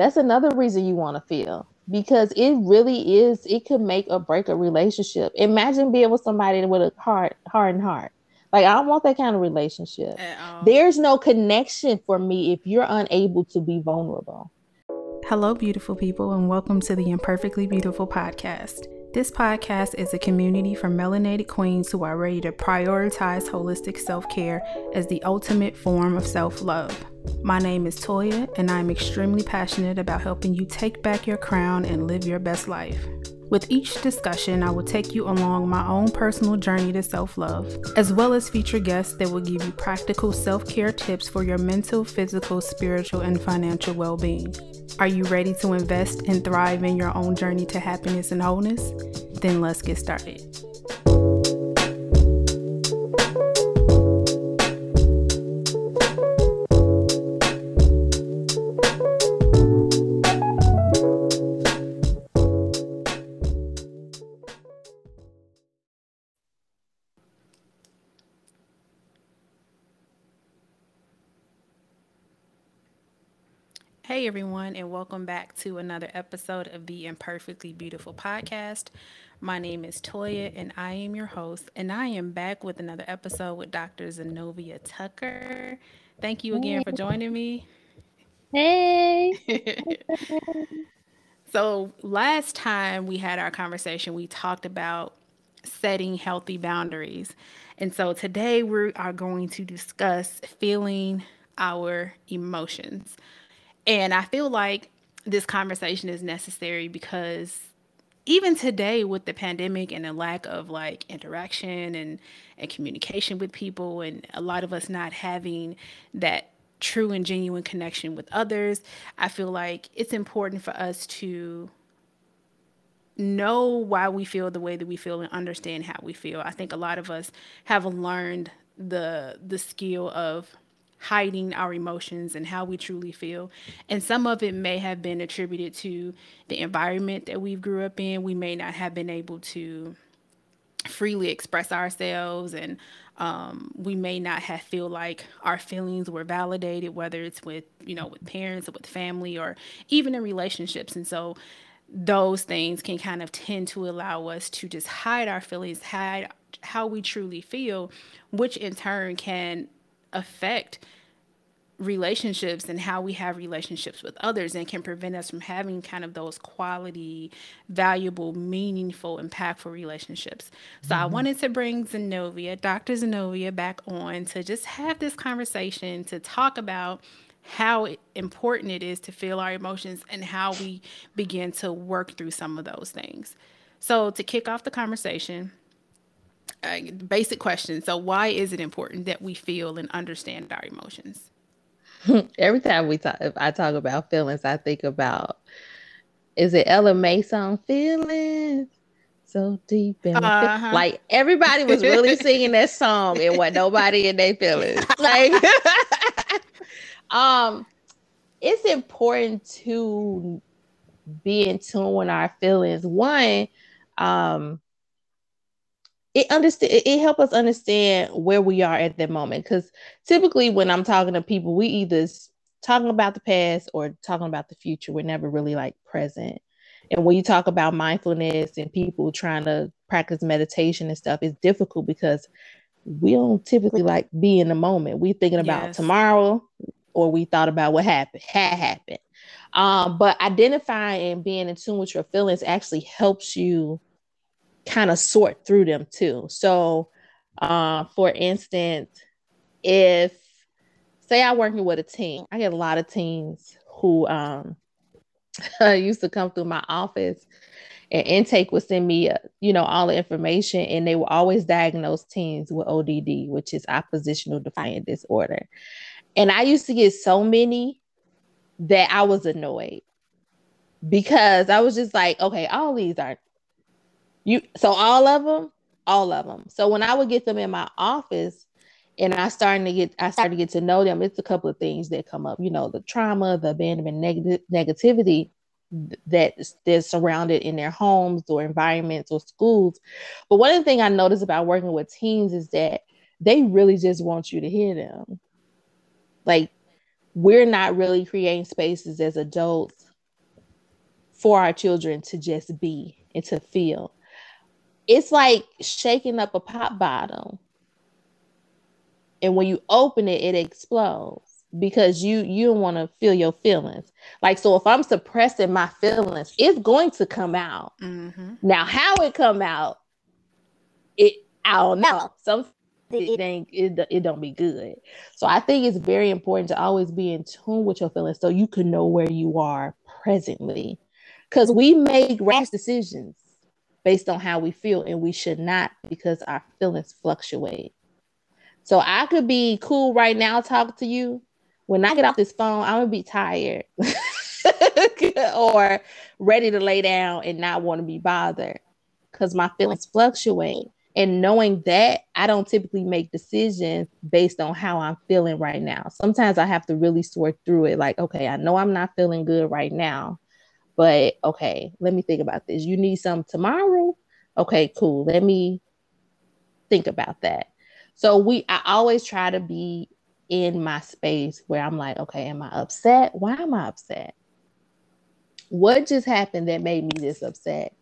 That's another reason you want to feel because it really is. It could make or break a relationship. Imagine being with somebody with a hard, hardened heart. Like I don't want that kind of relationship. There's no connection for me if you're unable to be vulnerable. Hello, beautiful people, and welcome to the Imperfectly Beautiful podcast. This podcast is a community for melanated queens who are ready to prioritize holistic self care as the ultimate form of self love. My name is Toya, and I'm extremely passionate about helping you take back your crown and live your best life. With each discussion, I will take you along my own personal journey to self love, as well as feature guests that will give you practical self care tips for your mental, physical, spiritual, and financial well being. Are you ready to invest and thrive in your own journey to happiness and wholeness? Then let's get started. Hey everyone, and welcome back to another episode of the Imperfectly Beautiful podcast. My name is Toya, and I am your host, and I am back with another episode with Dr. Zanovia Tucker. Thank you again for joining me. Hey. so, last time we had our conversation, we talked about setting healthy boundaries. And so, today we are going to discuss feeling our emotions. And I feel like this conversation is necessary because even today with the pandemic and the lack of like interaction and and communication with people and a lot of us not having that true and genuine connection with others, I feel like it's important for us to know why we feel the way that we feel and understand how we feel. I think a lot of us have learned the the skill of hiding our emotions and how we truly feel. And some of it may have been attributed to the environment that we grew up in. We may not have been able to freely express ourselves and um, we may not have feel like our feelings were validated whether it's with you know with parents or with family or even in relationships and so those things can kind of tend to allow us to just hide our feelings hide how we truly feel which in turn can affect relationships and how we have relationships with others and can prevent us from having kind of those quality, valuable, meaningful, impactful relationships. So mm-hmm. I wanted to bring Zanovia, Dr. Zanovia, back on to just have this conversation to talk about how important it is to feel our emotions and how we begin to work through some of those things. So to kick off the conversation, uh, basic question. So, why is it important that we feel and understand our emotions? Every time we talk, if I talk about feelings, I think about is it Ella Mai song "Feelings"? So deep in uh-huh. like everybody was really singing that song and what nobody in their feelings. Like, um, it's important to be in tune with our feelings. One, um, it understand it, it help us understand where we are at that moment. Because typically when i'm talking to people we either talking about the past or talking about the future. We're never really like present. And when you talk about mindfulness and people trying to practice meditation and stuff it's difficult because we don't typically like be in the moment. We thinking about yes. tomorrow or we thought about what happened had happened. Um, but identifying and being in tune with your feelings actually helps you kind of sort through them too. So, uh, for instance, if say I'm working with a team, I get a lot of teams who um, used to come through my office and intake would send me, uh, you know, all the information, and they will always diagnose teens with ODD, which is oppositional defiant disorder. And I used to get so many that I was annoyed because I was just like, okay, all these are you so all of them, all of them. So when I would get them in my office and I starting to get I started to get to know them, it's a couple of things that come up, you know, the trauma, the abandonment, negative negativity that they're surrounded in their homes or environments or schools. But one of the things I noticed about working with teens is that they really just want you to hear them. Like we're not really creating spaces as adults for our children to just be and to feel. It's like shaking up a pop bottle. And when you open it, it explodes because you you don't want to feel your feelings. Like so if I'm suppressing my feelings, it's going to come out. Mm-hmm. Now how it come out, it I don't know. Some it ain't it, it don't be good. So I think it's very important to always be in tune with your feelings so you can know where you are presently. Cuz we make rash decisions based on how we feel and we should not because our feelings fluctuate. So I could be cool right now talking to you. When I get off this phone, I'm gonna be tired or ready to lay down and not want to be bothered because my feelings fluctuate. And knowing that, I don't typically make decisions based on how I'm feeling right now. Sometimes I have to really sort through it like, okay, I know I'm not feeling good right now, but okay, let me think about this. You need some tomorrow? Okay, cool. Let me think about that. So we I always try to be in my space where I'm like, okay, am I upset? Why am I upset? What just happened that made me this upset?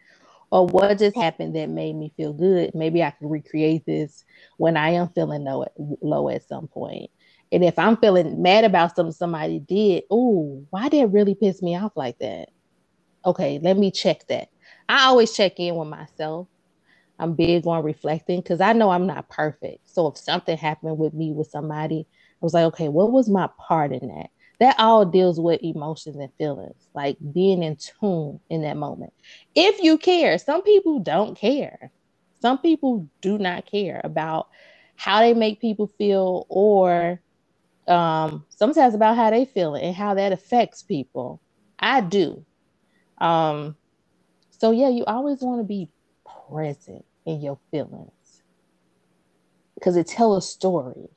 or what just happened that made me feel good maybe i can recreate this when i am feeling low, low at some point and if i'm feeling mad about something somebody did oh why did it really piss me off like that okay let me check that i always check in with myself i'm big on reflecting because i know i'm not perfect so if something happened with me with somebody i was like okay what was my part in that that all deals with emotions and feelings, like being in tune in that moment. If you care, some people don't care. Some people do not care about how they make people feel or um, sometimes about how they feel and how that affects people. I do. Um, so yeah, you always want to be present in your feelings because it tell a story.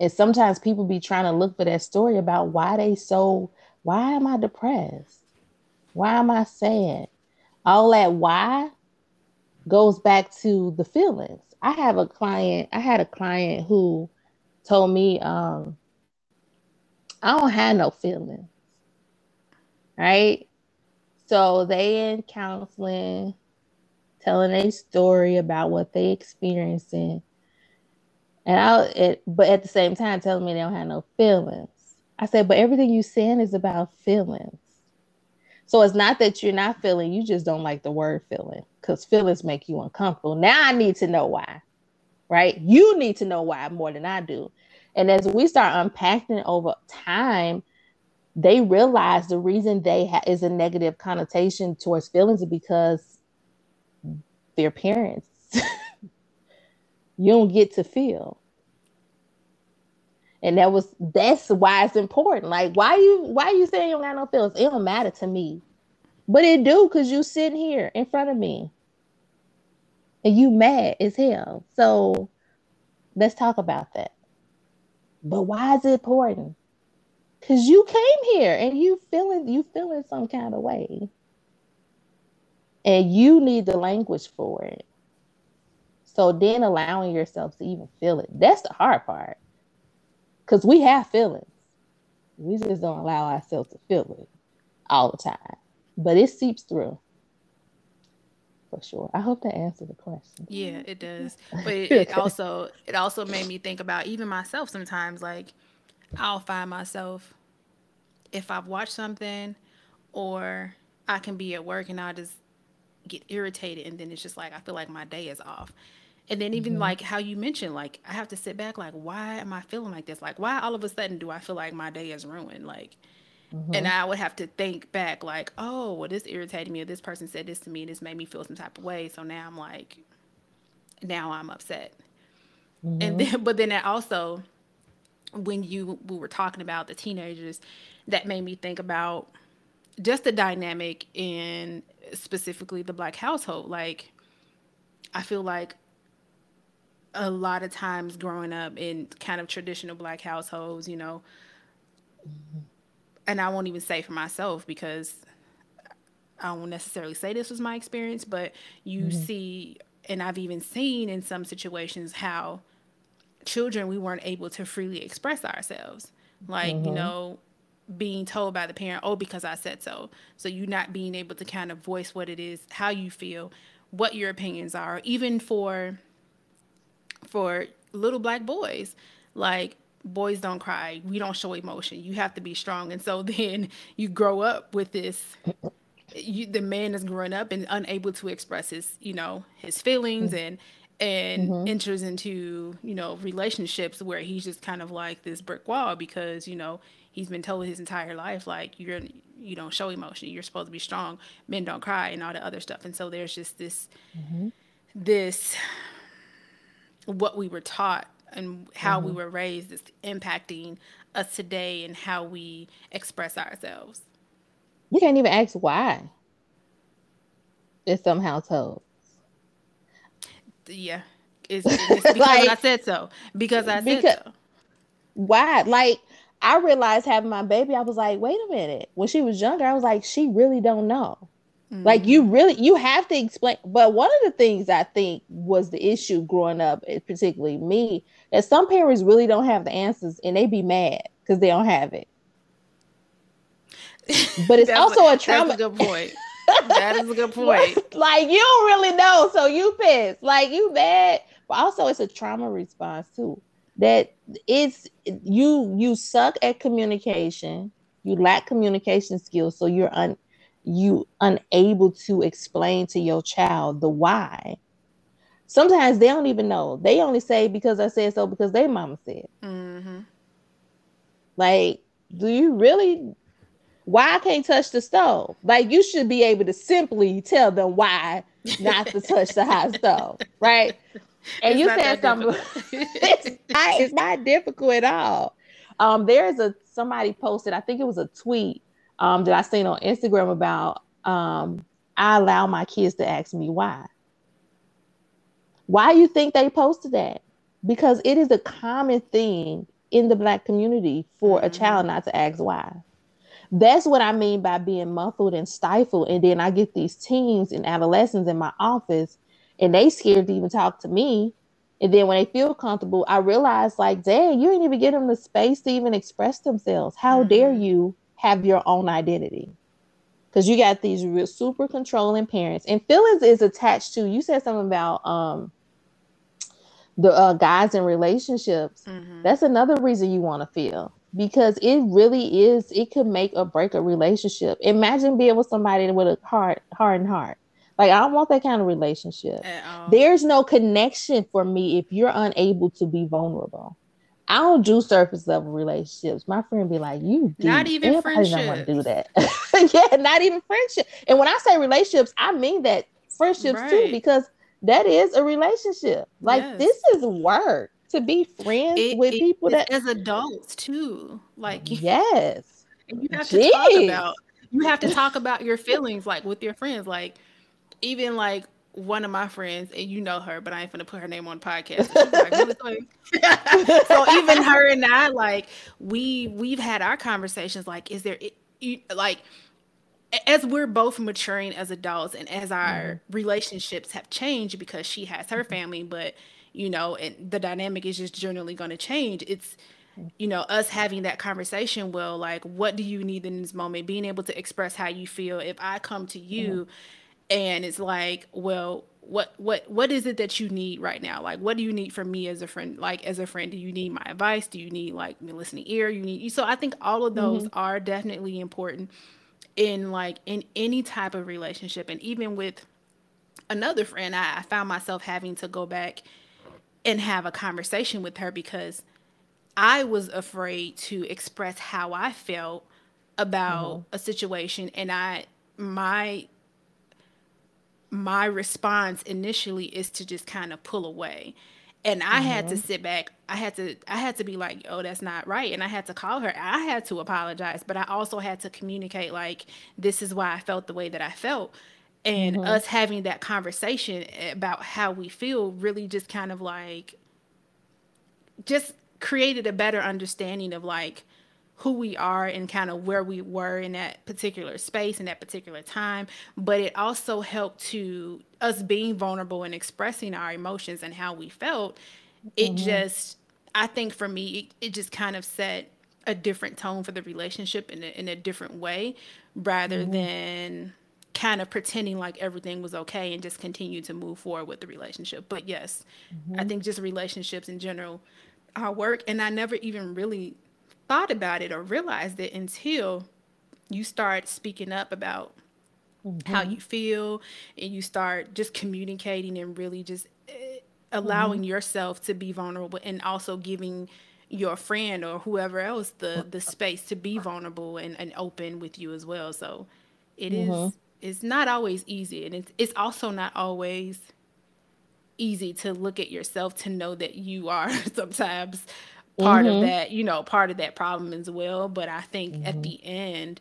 And sometimes people be trying to look for that story about why they so, why am I depressed? Why am I sad? All that why goes back to the feelings. I have a client, I had a client who told me, um, I don't have no feelings. Right? So they in counseling, telling a story about what they experiencing. And I, it, but at the same time, telling me they don't have no feelings. I said, but everything you saying is about feelings. So it's not that you're not feeling, you just don't like the word feeling because feelings make you uncomfortable. Now I need to know why, right? You need to know why more than I do. And as we start unpacking over time, they realize the reason they ha- is a negative connotation towards feelings because their parents. You don't get to feel. And that was that's why it's important. Like why you why you saying you don't got no feelings? It don't matter to me. But it do because you sitting here in front of me. And you mad as hell. So let's talk about that. But why is it important because you came here and you feeling you feeling some kind of way and you need the language for it so then allowing yourself to even feel it, that's the hard part. Because we have feelings. We just don't allow ourselves to feel it all the time. But it seeps through. For sure. I hope that answered the question. Yeah, it does. But it, it also it also made me think about even myself sometimes. Like I'll find myself if I've watched something or I can be at work and I just get irritated and then it's just like I feel like my day is off. And then even mm-hmm. like how you mentioned, like I have to sit back, like, why am I feeling like this? Like, why all of a sudden do I feel like my day is ruined? Like, mm-hmm. and I would have to think back, like, oh, well, this irritated me, or this person said this to me, and this made me feel some type of way. So now I'm like, now I'm upset. Mm-hmm. And then, but then that also, when you we were talking about the teenagers, that made me think about just the dynamic in specifically the black household. Like, I feel like a lot of times growing up in kind of traditional black households, you know, and I won't even say for myself because I won't necessarily say this was my experience, but you mm-hmm. see, and I've even seen in some situations how children we weren't able to freely express ourselves. Like, mm-hmm. you know, being told by the parent, oh, because I said so. So you not being able to kind of voice what it is, how you feel, what your opinions are, even for for little black boys, like boys don't cry, we don't show emotion. You have to be strong. And so then you grow up with this you, the man is growing up and unable to express his, you know, his feelings mm-hmm. and and mm-hmm. enters into, you know, relationships where he's just kind of like this brick wall because, you know, he's been told his entire life like you're you don't show emotion you're supposed to be strong men don't cry and all the other stuff and so there's just this mm-hmm. this what we were taught and how mm-hmm. we were raised is impacting us today and how we express ourselves you can't even ask why it's some households yeah it's, it's because like, i said so because i said because, so why like I realized having my baby, I was like, wait a minute. When she was younger, I was like, she really don't know. Mm-hmm. Like you really you have to explain. But one of the things I think was the issue growing up, eh, particularly me, that some parents really don't have the answers and they be mad because they don't have it. But it's also a, trauma. A good point. That is a good point. like you don't really know, so you pissed. Like you mad, but also it's a trauma response too. That it's you you suck at communication. You lack communication skills so you're un you unable to explain to your child the why. Sometimes they don't even know. They only say because i said so because they mama said. Mm-hmm. like do you really why I can't touch the stove like you should be able to simply tell them why not to touch the hot stove right and you said something. it's, not, it's not difficult at all. Um, there's a somebody posted. I think it was a tweet um, that I seen on Instagram about. Um, I allow my kids to ask me why. Why you think they posted that? Because it is a common thing in the black community for mm-hmm. a child not to ask why. That's what I mean by being muffled and stifled. And then I get these teens and adolescents in my office and they scared to even talk to me. And then when they feel comfortable, I realize like, dang, you didn't even give them the space to even express themselves. How mm-hmm. dare you have your own identity? Because you got these real super controlling parents, and feelings is attached to. You said something about um the uh, guys in relationships. Mm-hmm. That's another reason you want to feel because it really is. It could make or break a relationship. Imagine being with somebody with a hard, hardened heart like I don't want that kind of relationship. There's no connection for me if you're unable to be vulnerable. I don't do surface level relationships. My friend be like, "You not even friendships. Don't want to do that." yeah, not even friendship. And when I say relationships, I mean that friendships right. too, because that is a relationship. Like yes. this is work to be friends it, with it, people that as adults too. Like yes, you have to talk about you have to talk about your feelings like with your friends. Like even like one of my friends, and you know her, but I ain't gonna put her name on the podcast. So, so even her and I, like, we we've had our conversations. Like, is there like as we're both maturing as adults and as our mm-hmm. relationships have changed because she has her family, but you know, and the dynamic is just generally going to change. It's you know us having that conversation well like what do you need in this moment? Being able to express how you feel. If i come to you mm-hmm. and it's like well what what what is it that you need right now? Like what do you need from me as a friend like as a friend? Do you need my advice? Do you need like me listening ear? You need so i think all of those mm-hmm. are definitely important in like in any type of relationship. And even with another friend I, I found myself having to go back and have a conversation with her because i was afraid to express how i felt about mm-hmm. a situation and i my my response initially is to just kind of pull away and i mm-hmm. had to mm-hmm. sit back i had to i had to be like oh that's not right and i had to call her i had to apologize but i also had to communicate like this is why i felt the way that i felt and mm-hmm. us having that conversation about how we feel really just kind of like just created a better understanding of like who we are and kind of where we were in that particular space in that particular time but it also helped to us being vulnerable and expressing our emotions and how we felt it mm-hmm. just i think for me it, it just kind of set a different tone for the relationship in a, in a different way rather mm-hmm. than kind of pretending like everything was okay and just continue to move forward with the relationship. But yes, mm-hmm. I think just relationships in general are work. And I never even really thought about it or realized it until you start speaking up about mm-hmm. how you feel and you start just communicating and really just eh, allowing mm-hmm. yourself to be vulnerable and also giving your friend or whoever else the the space to be vulnerable and, and open with you as well so it mm-hmm. is it's not always easy and it's it's also not always easy to look at yourself to know that you are sometimes part mm-hmm. of that you know part of that problem as well but i think mm-hmm. at the end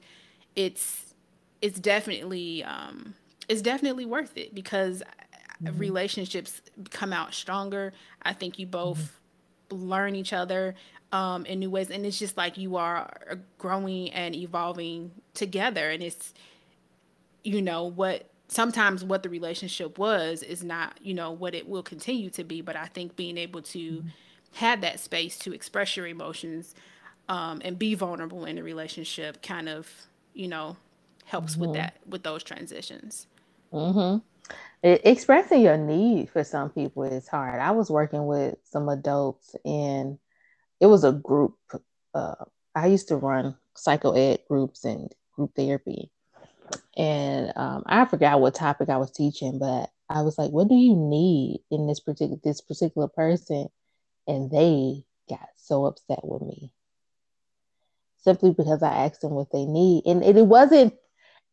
it's it's definitely um it's definitely worth it because mm-hmm. relationships come out stronger i think you both mm-hmm learn each other um, in new ways. And it's just like you are growing and evolving together. And it's, you know, what sometimes what the relationship was is not, you know, what it will continue to be. But I think being able to mm-hmm. have that space to express your emotions um, and be vulnerable in a relationship kind of, you know, helps mm-hmm. with that, with those transitions. Mm-hmm. It, expressing your need for some people is hard. I was working with some adults and it was a group. Uh, I used to run psycho ed groups and group therapy. And um, I forgot what topic I was teaching, but I was like, what do you need in this particular this particular person? And they got so upset with me. Simply because I asked them what they need. And it, it wasn't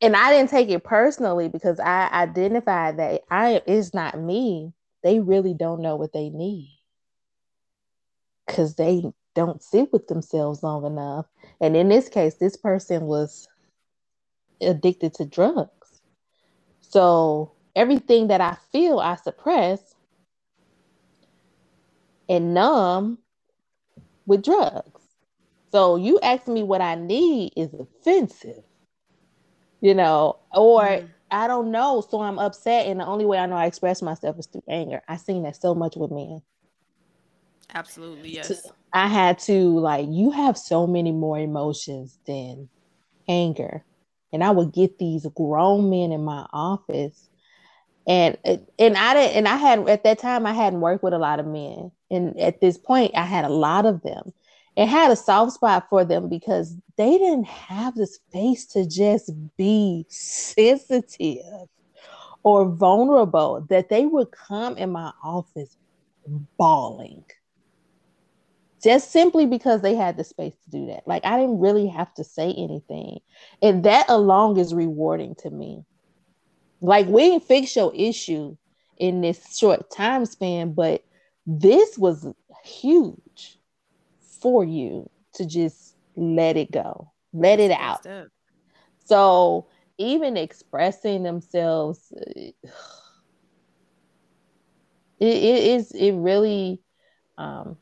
and I didn't take it personally because I identified that I it's not me. They really don't know what they need because they don't sit with themselves long enough. And in this case, this person was addicted to drugs. So everything that I feel, I suppress and numb with drugs. So you ask me what I need is offensive you know, or mm. I don't know, so I'm upset, and the only way I know I express myself is through anger. I've seen that so much with men. Absolutely, yes. I had to like, you have so many more emotions than anger, and I would get these grown men in my office, and and I didn't, and I had at that time I hadn't worked with a lot of men, and at this point I had a lot of them, and had a soft spot for them because they didn't have the space to just be sensitive or vulnerable that they would come in my office bawling just simply because they had the space to do that. Like i didn't really have to say anything. And that alone is rewarding to me. Like we didn't fix your issue in this short time span but this was huge for you to just let it go, let it out. So even expressing themselves, it, it is it really um,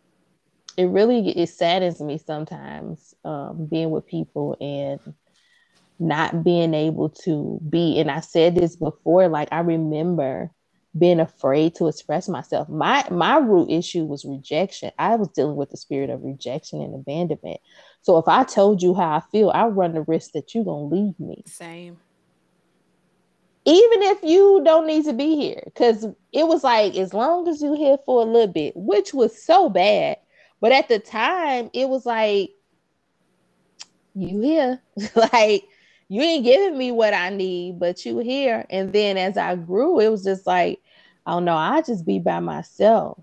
it really it saddens me sometimes um, being with people and not being able to be and i said this before like i remember being afraid to express myself. My my root issue was rejection. I was dealing with the spirit of rejection and abandonment. So if I told you how I feel, I run the risk that you're gonna leave me. Same. Even if you don't need to be here, because it was like as long as you here for a little bit, which was so bad. But at the time, it was like you here, like you ain't giving me what I need, but you here. And then as I grew, it was just like oh no, I just be by myself.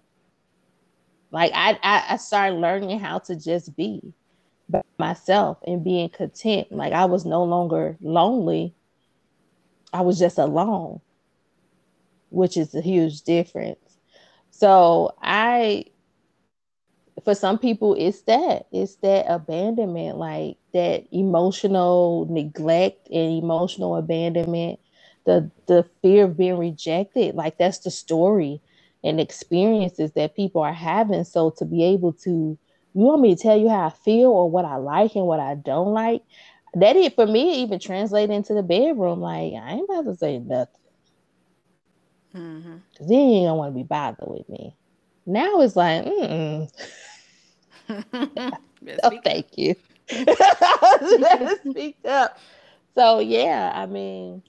Like I, I, I started learning how to just be by myself and being content. Like I was no longer lonely. I was just alone, which is a huge difference. So I for some people it's that it's that abandonment like that emotional neglect and emotional abandonment the the fear of being rejected like that's the story and experiences that people are having. So to be able to you want me to tell you how i feel or what i like and what i don't like? That it for me even translate into the bedroom like i ain't about to say nothing. Mm-hmm. He ain't gonna want to be bothered with me. Now it's like mm oh, thank you speak up. So yeah, I mean,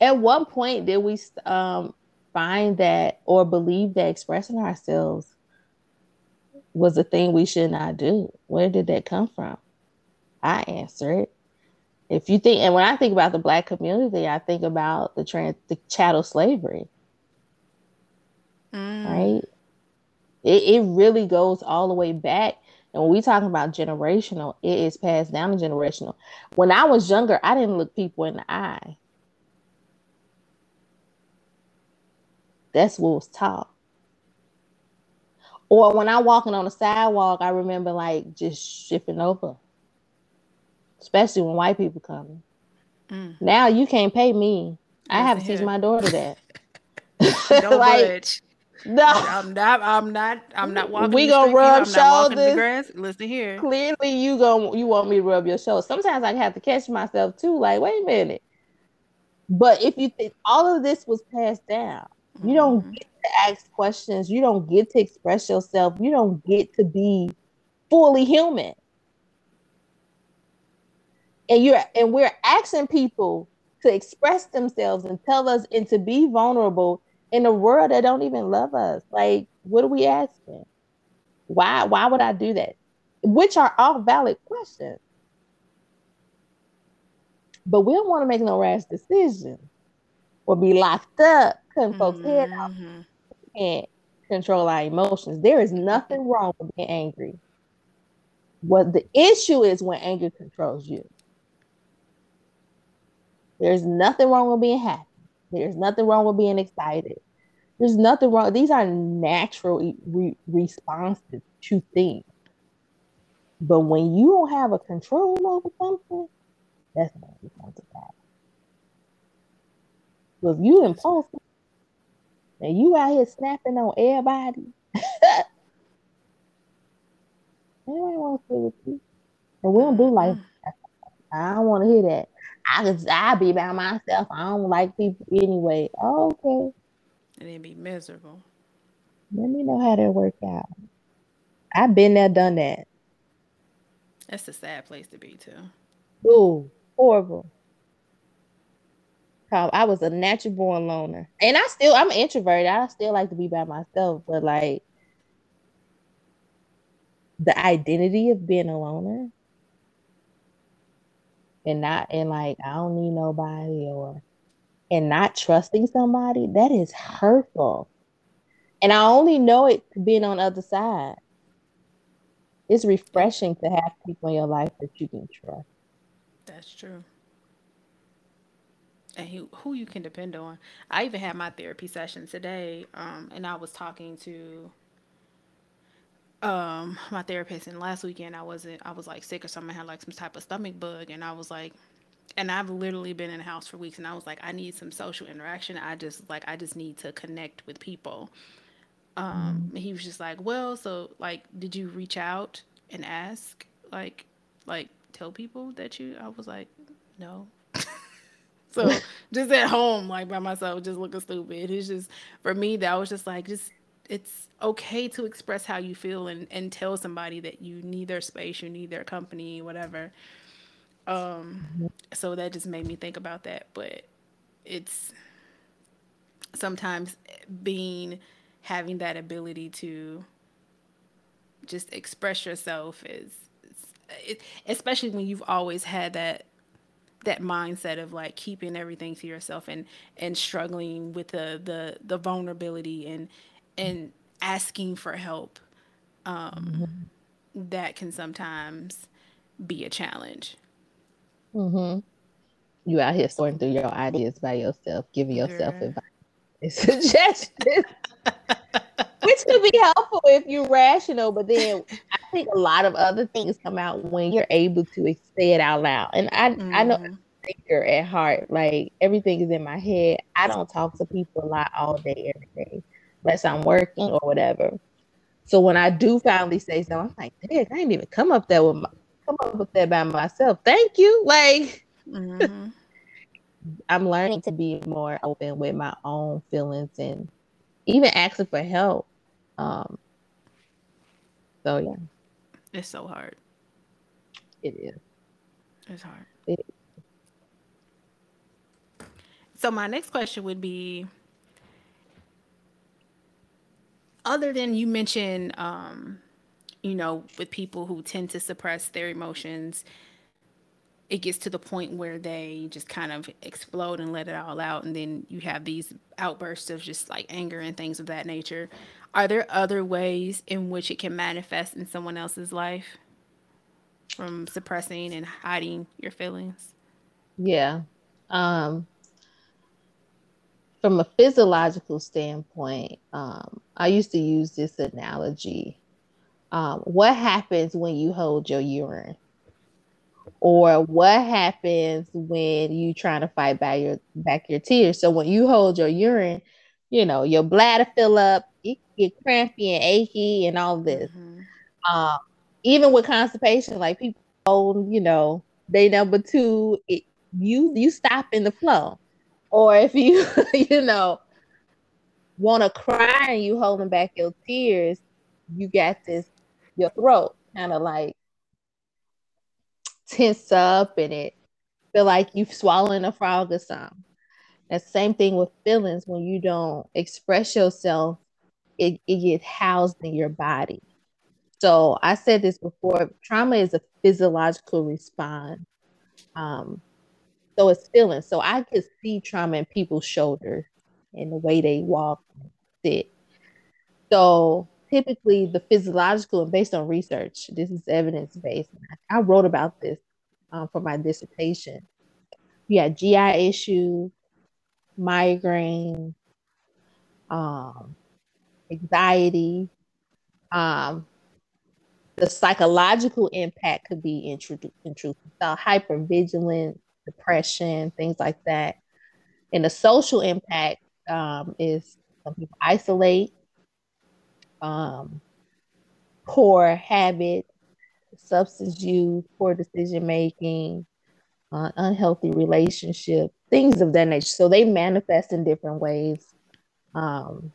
at one point did we um, find that or believe that expressing ourselves was a thing we should not do? Where did that come from? I answer it. If you think, and when I think about the black community, I think about the trans, the chattel slavery, mm. right? It, it really goes all the way back. And when we talk about generational, it is passed down to generational. When I was younger, I didn't look people in the eye. That's what was taught. Or when I'm walking on the sidewalk, I remember like just shifting over, especially when white people come. Mm. Now you can't pay me. I have to teach my daughter that. Don't like, budge. No, I'm not. I'm not. I'm not walking. We gonna rub shoulders. Grass. Listen here. Clearly, you going you want me to rub your shoulders. Sometimes I have to catch myself too. Like, wait a minute. But if you think all of this was passed down, you don't mm-hmm. get to ask questions. You don't get to express yourself. You don't get to be fully human. And you're and we're asking people to express themselves and tell us and to be vulnerable in a world that don't even love us. Like, what are we asking? Why why would I do that? Which are all valid questions. But we don't want to make no rash decision or be locked up cutting mm-hmm. folks' head off. Mm-hmm. We can't control our emotions. There is nothing wrong with being angry. What the issue is when anger controls you. There's nothing wrong with being happy. There's nothing wrong with being excited. There's nothing wrong. These are natural re- responses to things. But when you don't have a control over something, that's not responsible. So if you impulsive, and you out here snapping on everybody. Anybody want to with you? And we don't do like I don't want to hear that. I just I be by myself. I don't like people anyway. okay. And then be miserable. Let me know how that work out. I've been there, done that. That's a sad place to be too. Ooh, horrible. I was a natural born loner. And I still I'm an introvert. I still like to be by myself, but like the identity of being a loner and not and like I don't need nobody or and not trusting somebody, that is hurtful. And I only know it being on the other side. It's refreshing to have people in your life that you can trust. That's true and who, who you can depend on. I even had my therapy session today, um, and I was talking to um my therapist and last weekend I wasn't I was like sick or something I had like some type of stomach bug and I was like and I've literally been in the house for weeks and I was like I need some social interaction I just like I just need to connect with people um mm. he was just like well so like did you reach out and ask like like tell people that you I was like no so just at home, like by myself, just looking stupid. It's just for me that was just like just it's okay to express how you feel and, and tell somebody that you need their space, you need their company, whatever. Um so that just made me think about that. But it's sometimes being having that ability to just express yourself is, it, especially when you've always had that that mindset of like keeping everything to yourself and and struggling with the the the vulnerability and and asking for help um mm-hmm. that can sometimes be a challenge mm-hmm you out here sorting through your ideas by yourself giving yourself yeah. advice and suggestions which could be helpful if you're rational but then i think a lot of other things come out when you're able to say it out loud and i mm-hmm. i know thinker at heart. Like everything is in my head. I don't talk to people a lot all day, every day, unless I'm working or whatever. So when I do finally say so, I'm like, dang, I didn't even come up there with my, come up with that by myself. Thank you. Like mm-hmm. I'm learning to be more open with my own feelings and even asking for help. Um so yeah. It's so hard. It is. It's hard. It so my next question would be other than you mentioned um, you know, with people who tend to suppress their emotions, it gets to the point where they just kind of explode and let it all out and then you have these outbursts of just like anger and things of that nature. Are there other ways in which it can manifest in someone else's life from suppressing and hiding your feelings? Yeah. Um from a physiological standpoint um i used to use this analogy um, what happens when you hold your urine or what happens when you trying to fight back your back your tears. So when you hold your urine, you know your bladder fill up, it get crampy and achy and all this. Mm-hmm. Um, even with constipation, like people hold, you know, they number two, it, you you stop in the flow, or if you you know want to cry and you holding back your tears, you got this your throat kind of like tense up and it feel like you've swallowing a frog or something. That same thing with feelings when you don't express yourself, it, it gets housed in your body. So I said this before, trauma is a physiological response. Um, so it's feeling. So I could see trauma in people's shoulders and the way they walk sit. So typically the physiological and based on research, this is evidence based. I wrote about this um, for my dissertation. You had GI issues, migraine, um, anxiety. Um, the psychological impact could be intrusive. So hypervigilance, depression, things like that. And the social impact um, is some people isolate, um, poor habits, substance use, poor decision making, uh, unhealthy relationship, things of that nature. So they manifest in different ways. Um,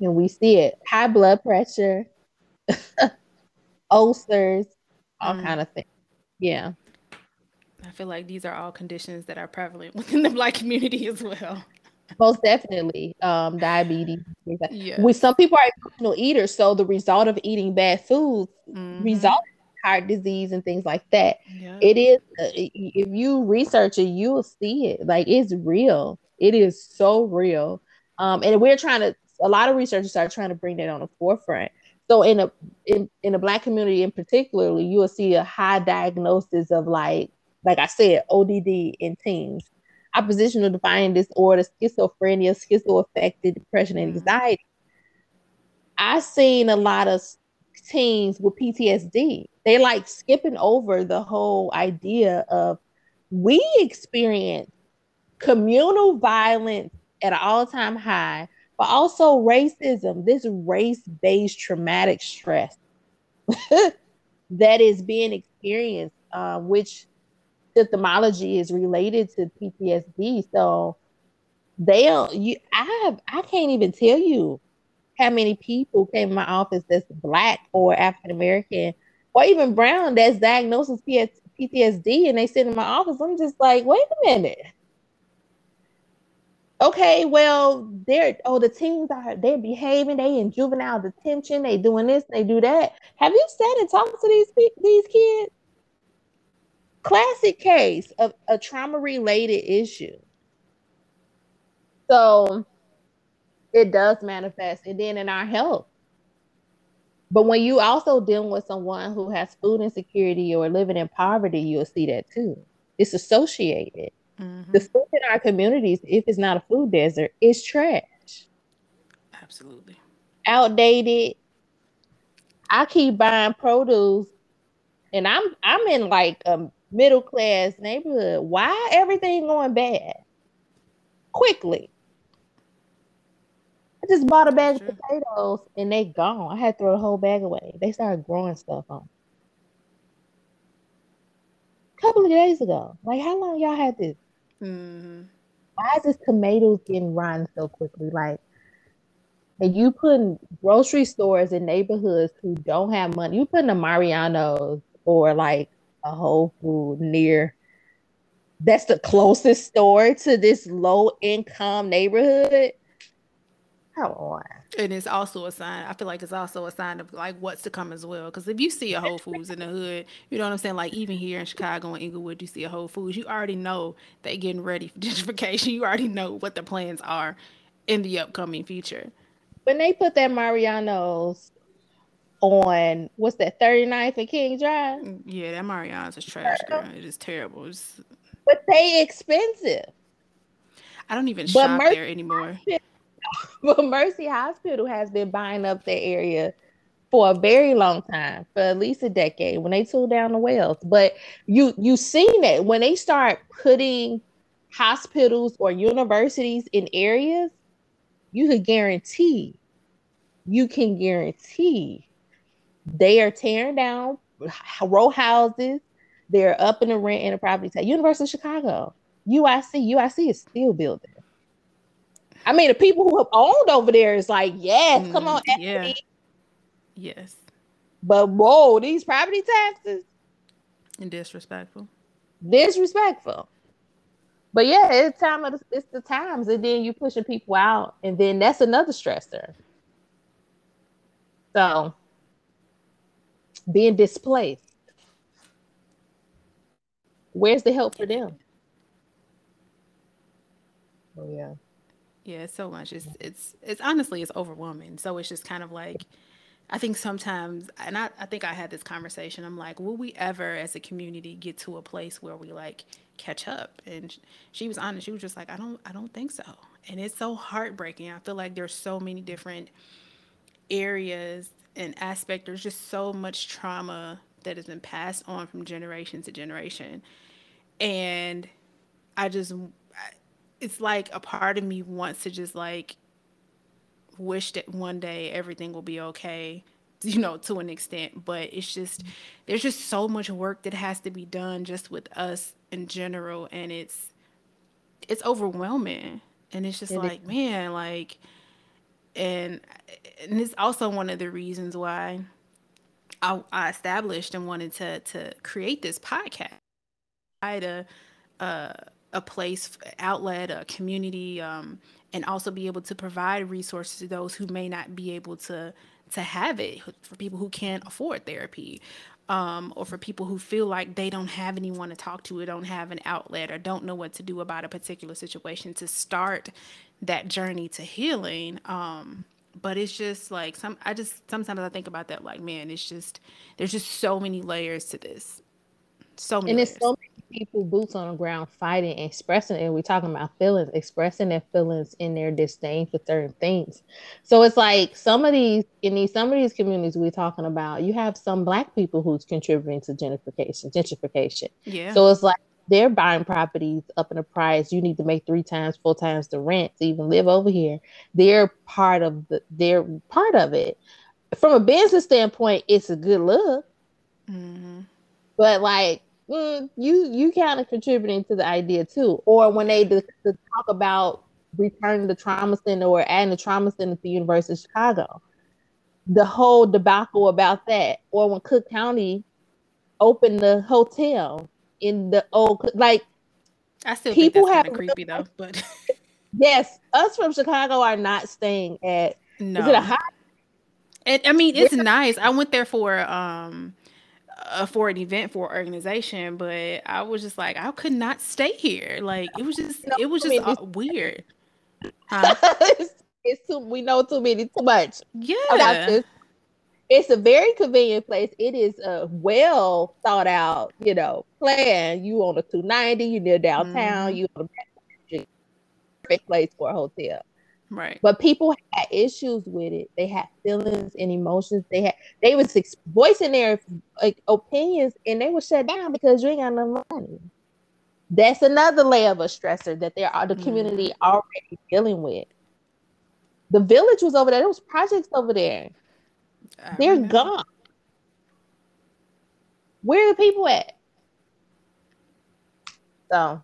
and we see it high blood pressure, ulcers, all mm. kind of things. Yeah. I feel like these are all conditions that are prevalent within the Black community as well. Most definitely, um, diabetes. Yes. With some people are emotional eaters, so the result of eating bad foods mm-hmm. result in heart disease and things like that. Yeah. It is. Uh, if you research it, you will see it. Like it's real. It is so real. Um, and we're trying to. A lot of researchers are trying to bring that on the forefront. So in a in, in the black community in particularly, you will see a high diagnosis of like like I said, ODD in teens oppositional defiant disorder, schizophrenia, schizoaffective depression, and mm-hmm. anxiety. I've seen a lot of teens with PTSD. They like skipping over the whole idea of we experience communal violence at an all-time high, but also racism, this race-based traumatic stress that is being experienced, uh, which symptomology is related to PTSD. So they don't you I have I can't even tell you how many people came in my office that's black or African American or even brown that's diagnosed with PTSD and they sit in my office. I'm just like, wait a minute. Okay, well, they're oh the teens are they're behaving, they in juvenile detention, they doing this, they do that. Have you sat and talked to these these kids? Classic case of a trauma related issue. So it does manifest and then in our health. But when you also dealing with someone who has food insecurity or living in poverty, you'll see that too. It's associated. Mm-hmm. The food in our communities, if it's not a food desert, is trash. Absolutely. Outdated. I keep buying produce and I'm I'm in like a middle class neighborhood. Why everything going bad? Quickly. I just bought a bag of potatoes and they gone. I had to throw the whole bag away. They started growing stuff on. A couple of days ago. Like how long y'all had this? Mm-hmm. Why is this tomatoes getting rotten so quickly? Like and you putting grocery stores in neighborhoods who don't have money, you putting a Mariano's or like a Whole Food near. That's the closest store to this low income neighborhood. Come on. And it's also a sign. I feel like it's also a sign of like what's to come as well. Because if you see a Whole Foods in the hood, you know what I'm saying. Like even here in Chicago and Englewood, you see a Whole Foods. You already know they're getting ready for gentrification. You already know what the plans are in the upcoming future. When they put that Mariano's on what's that 39th and King Drive? Mm, yeah, that Mariano's is trash, girl. It is terrible. It's... But they expensive. I don't even but shop Mercy there anymore. but Mercy Hospital has been buying up the area for a very long time, for at least a decade, when they tore down the wells. But you you seen it when they start putting hospitals or universities in areas, you can guarantee, you can guarantee they are tearing down row houses. They're up in the rent and the property tax. University of Chicago, UIC, UIC is still building. I mean, the people who have owned over there is like, yes, mm, come on, yeah. yes. But whoa, these property taxes and disrespectful, disrespectful. But yeah, it's time of the, it's the times, and then you pushing people out, and then that's another stressor. So being displaced. Where's the help for them? Oh yeah. Yeah, it's so much. It's it's it's honestly it's overwhelming. So it's just kind of like I think sometimes and I, I think I had this conversation. I'm like, will we ever as a community get to a place where we like catch up? And she was honest. She was just like, I don't I don't think so. And it's so heartbreaking. I feel like there's so many different areas and aspect, there's just so much trauma that has been passed on from generation to generation. And I just, it's like a part of me wants to just like wish that one day everything will be okay, you know, to an extent. But it's just, there's just so much work that has to be done just with us in general. And it's, it's overwhelming. And it's just it like, is. man, like, and and it's also one of the reasons why I, I established and wanted to to create this podcast. I had a a, a place outlet, a community, um, and also be able to provide resources to those who may not be able to to have it for people who can't afford therapy. Um, or for people who feel like they don't have anyone to talk to or don't have an outlet or don't know what to do about a particular situation to start that journey to healing. Um, but it's just like some I just sometimes I think about that like man, it's just there's just so many layers to this. So many and it's so many people boots on the ground fighting, expressing, and we're talking about feelings, expressing their feelings in their disdain for certain things. So it's like some of these in these some of these communities we're talking about, you have some black people who's contributing to gentrification, gentrification. Yeah. So it's like they're buying properties up in the price. You need to make three times, four times the rent to even live over here. They're part of the they're part of it. From a business standpoint, it's a good look. Mm-hmm. But like mm, you you kind of contributing to the idea too. Or when they talk about returning the trauma center or adding the trauma center to the University of Chicago, the whole debacle about that. Or when Cook County opened the hotel in the old like I still people have creepy though, but yes, us from Chicago are not staying at no. Is it a hot? It, I mean, it's nice. I went there for um uh, for an event for an organization, but I was just like, I could not stay here. Like it was just, it was just uh, weird. Huh? it's, it's, too. We know too many, too much. Yeah it's a very convenient place. It is a well thought out, you know, plan. You on a 290, you near downtown, mm. you on a perfect place for a hotel. Right. But people had issues with it. They had feelings and emotions. They had they was voicing their like opinions and they were shut down because you ain't got no money. That's another layer of a stressor that there are the community mm. already dealing with. The village was over there. There was projects over there. They're gone. Where are the people at? So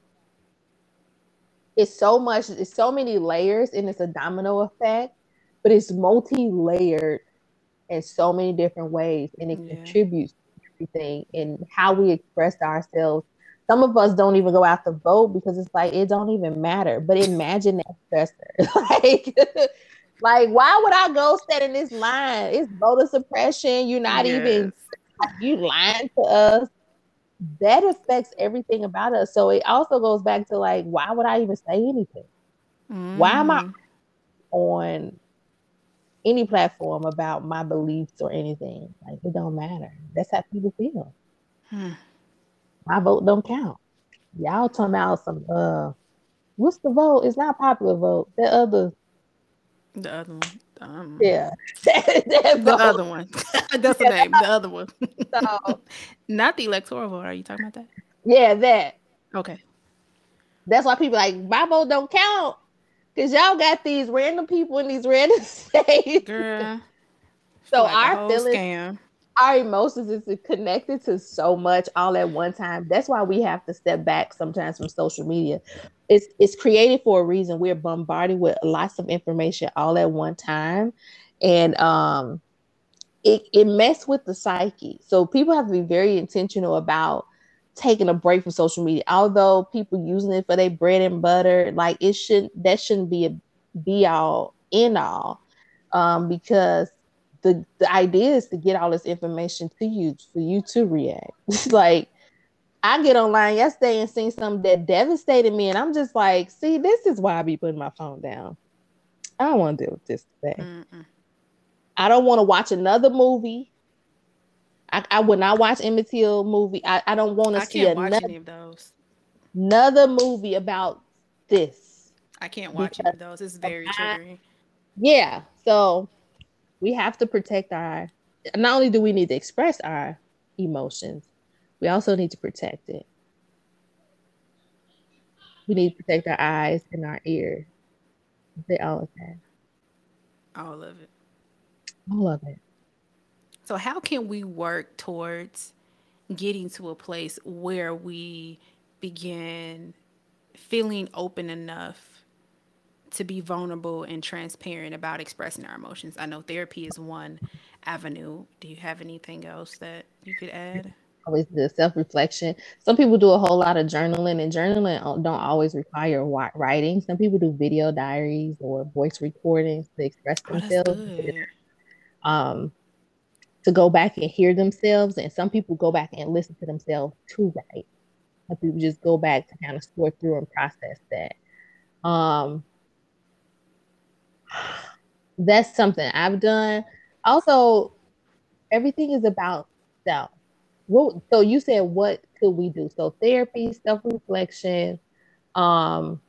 it's so much, it's so many layers, and it's a domino effect, but it's multi-layered in so many different ways, and it yeah. contributes to everything and how we express ourselves. Some of us don't even go out to vote because it's like it don't even matter. But imagine that stressor. like, like why would I go stand in this line? It's voter suppression. You're not yes. even you lying to us. That affects everything about us. So it also goes back to like, why would I even say anything? Mm. Why am I mm. on any platform about my beliefs or anything. Like it don't matter. That's how people feel. Hmm. My vote don't count. Y'all talking about some uh what's the vote? It's not popular vote. The other the other one. Um, yeah. the other one. That's the name. The other one. so, not the electoral vote. Are you talking about that? Yeah, that. Okay. That's why people like vote don't count. Cause y'all got these random people in these random states. Girl. so like our feelings, scam. our emotions is connected to so much all at one time. That's why we have to step back sometimes from social media. It's it's created for a reason. We're bombarded with lots of information all at one time. And um it, it mess with the psyche. So people have to be very intentional about taking a break from social media. Although people using it for their bread and butter, like it should that shouldn't be a be all in all. Um, because the the idea is to get all this information to you for you to react. like I get online yesterday and seen something that devastated me, and I'm just like, see, this is why I be putting my phone down. I don't want to deal with this today. Mm-mm. I don't want to watch another movie I, I would not watch Emmett Till movie. I, I don't want to see another, any of those. Another movie about this. I can't watch any of those. It's very triggering. Yeah. So we have to protect our not only do we need to express our emotions, we also need to protect it. We need to protect our eyes and our ears. They all of that. All of it. All of it. So, how can we work towards getting to a place where we begin feeling open enough to be vulnerable and transparent about expressing our emotions? I know therapy is one avenue. Do you have anything else that you could add? Always the self reflection. Some people do a whole lot of journaling, and journaling don't always require writing. Some people do video diaries or voice recordings to express oh, themselves. Um, to go back and hear themselves. And some people go back and listen to themselves to write. Some people just go back to kind of sort through and process that. Um, that's something I've done. Also, everything is about self. Well, so you said what could we do? So therapy, self-reflection. Um,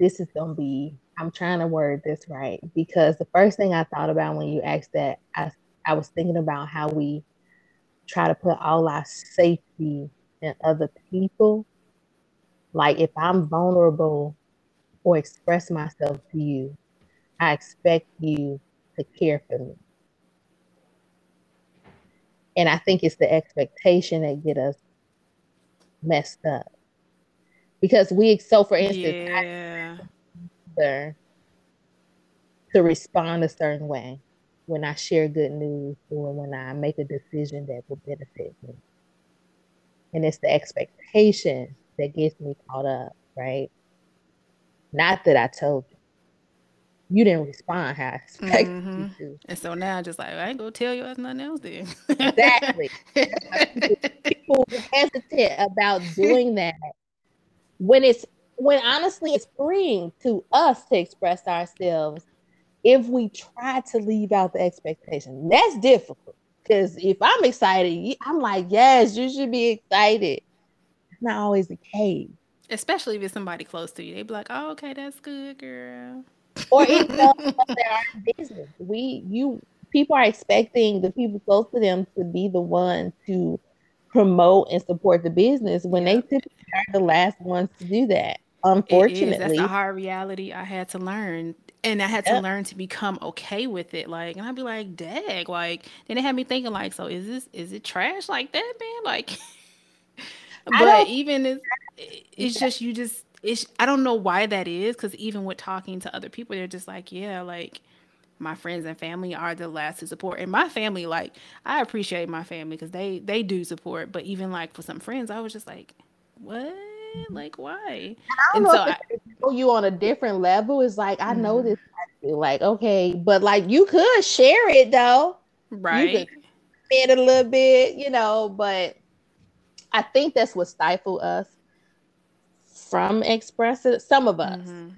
this is gonna be I'm trying to word this right because the first thing I thought about when you asked that, I, I was thinking about how we try to put all our safety in other people. Like if I'm vulnerable or express myself to you, I expect you to care for me. And I think it's the expectation that get us messed up. Because we so for instance, yeah. I, to respond a certain way when I share good news or when I make a decision that will benefit me. And it's the expectation that gets me caught up, right? Not that I told you. You didn't respond how I expected mm-hmm. you to. And so now I'm just like I ain't gonna tell you there's nothing else then. exactly. people hesitate about doing that when it's when honestly it's freeing to us to express ourselves if we try to leave out the expectation. That's difficult because if I'm excited, I'm like, yes, you should be excited. It's not always the case. Especially if it's somebody close to you. They be like, oh, okay, that's good, girl. Or even though they're business. We you people are expecting the people close to them to be the one to promote and support the business when they typically are the last ones to do that unfortunately that's a hard reality i had to learn and i had to learn to become okay with it like and i'd be like dag like then it had me thinking like so is this is it trash like that man? Like but even it's, it's just you just it's i don't know why that is because even with talking to other people they're just like yeah like my friends and family are the last to support. And my family, like, I appreciate my family because they they do support. But even like for some friends, I was just like, what? Like, why? And, so I, you on a different level. It's like I know mm-hmm. this. Like, okay, but like you could share it though, right? You it a little bit, you know. But I think that's what stifled us from expressing. Some of us. Mm-hmm.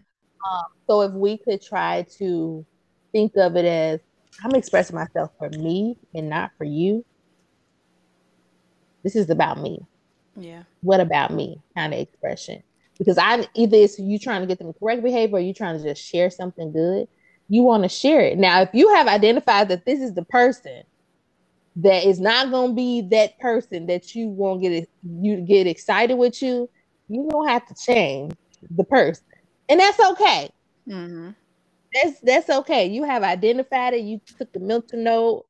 Um, so if we could try to think of it as I'm expressing myself for me and not for you. This is about me. Yeah. What about me kind of expression? Because I either it's you trying to get them correct behavior or you trying to just share something good. You want to share it. Now, if you have identified that this is the person that is not going to be that person that you won't get you get excited with you, you don't have to change the person, and that's okay. Mm-hmm. That's that's okay. You have identified it. You took the mental note.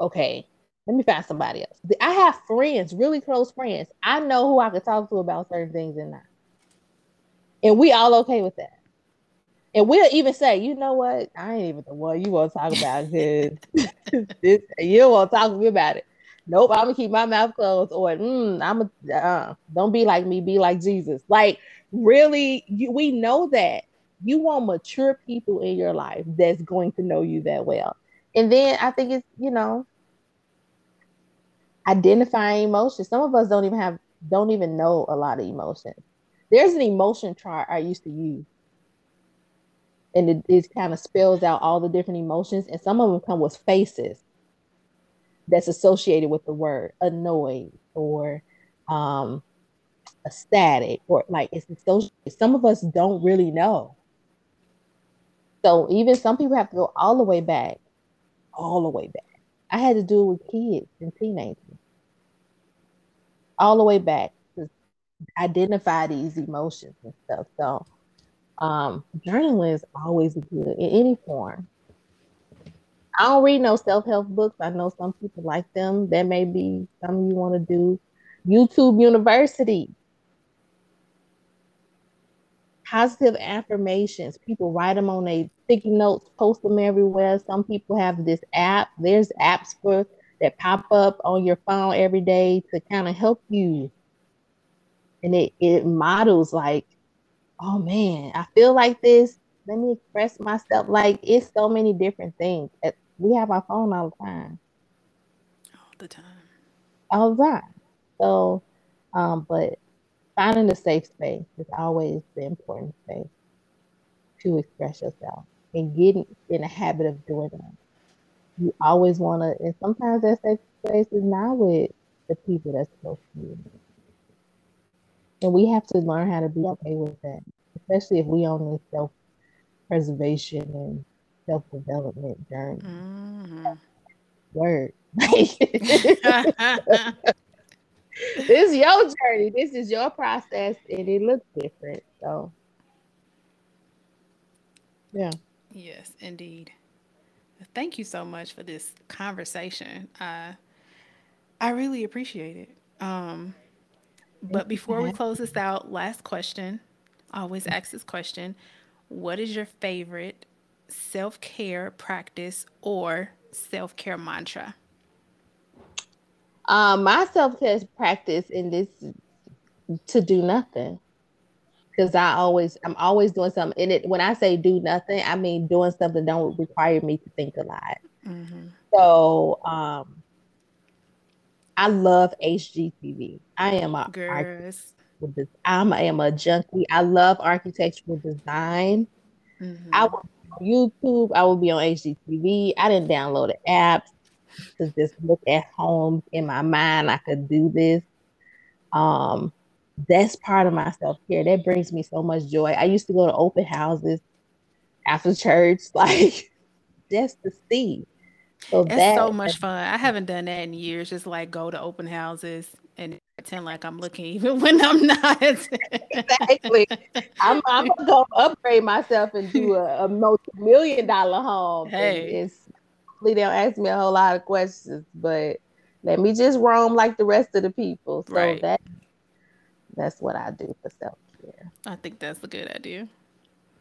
Okay, let me find somebody else. I have friends, really close friends. I know who I could talk to about certain things and not. And we all okay with that. And we'll even say, you know what? I ain't even the one you want to talk about this. this you to talk to me about it. Nope, I'm gonna keep my mouth closed. Or mm, I'm a uh, don't be like me, be like Jesus. Like really, you, we know that you want mature people in your life that's going to know you that well. And then I think it's, you know, identifying emotions. Some of us don't even have don't even know a lot of emotions. There's an emotion chart I used to use. And it, it kind of spells out all the different emotions, and some of them come with faces that's associated with the word annoyed or um ecstatic or like it's associated. Some of us don't really know. So even some people have to go all the way back, all the way back. I had to do it with kids and teenagers, all the way back to identify these emotions and stuff. So um, journaling is always good in any form. I don't read no self help books. I know some people like them. That may be something you want to do. YouTube University positive affirmations. People write them on a sticky notes, post them everywhere. Some people have this app. There's apps for that pop up on your phone every day to kind of help you. And it, it models like, oh man, I feel like this. Let me express myself. Like it's so many different things. We have our phone all the time. All the time. All the time. So, um, but finding a safe space is always the important space to express yourself and getting in a habit of doing that. You always want to, and sometimes that safe space is not with the people that's close to you. And we have to learn how to be okay with that, especially if we on this self preservation and self development journey. Mm-hmm. Word. this is your journey. This is your process, and it looks different. So, yeah. Yes, indeed. Thank you so much for this conversation. Uh, I really appreciate it. Um, but before we close this out, last question. I always ask this question What is your favorite self care practice or self care mantra? Um, my self care practice in this to do nothing because I always I'm always doing something. And it when I say do nothing, I mean doing something that don't require me to think a lot. Mm-hmm. So um, I love HGTV. I am a Girls. With I'm I am a junkie. I love architectural design. Mm-hmm. I will on YouTube. I would be on HGTV. I didn't download the apps to just look at home in my mind. I could do this. Um, that's part of my self care. That brings me so much joy. I used to go to open houses after church, like just to see. So it's that, so much fun. I haven't done that in years. Just like go to open houses and pretend like I'm looking, even when I'm not. exactly. I'm, I'm gonna upgrade myself and do a, a multi-million dollar home. Hey. it's they don't ask me a whole lot of questions, but let me just roam like the rest of the people. So right. that that's what I do for self care. I think that's a good idea.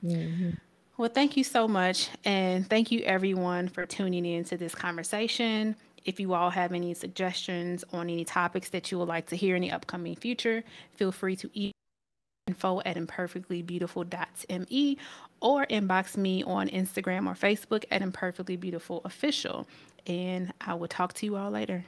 Mm-hmm. Well, thank you so much. And thank you, everyone, for tuning in to this conversation. If you all have any suggestions on any topics that you would like to hear in the upcoming future, feel free to email info at imperfectlybeautiful.me or inbox me on Instagram or Facebook at imperfectlybeautifulofficial. And I will talk to you all later.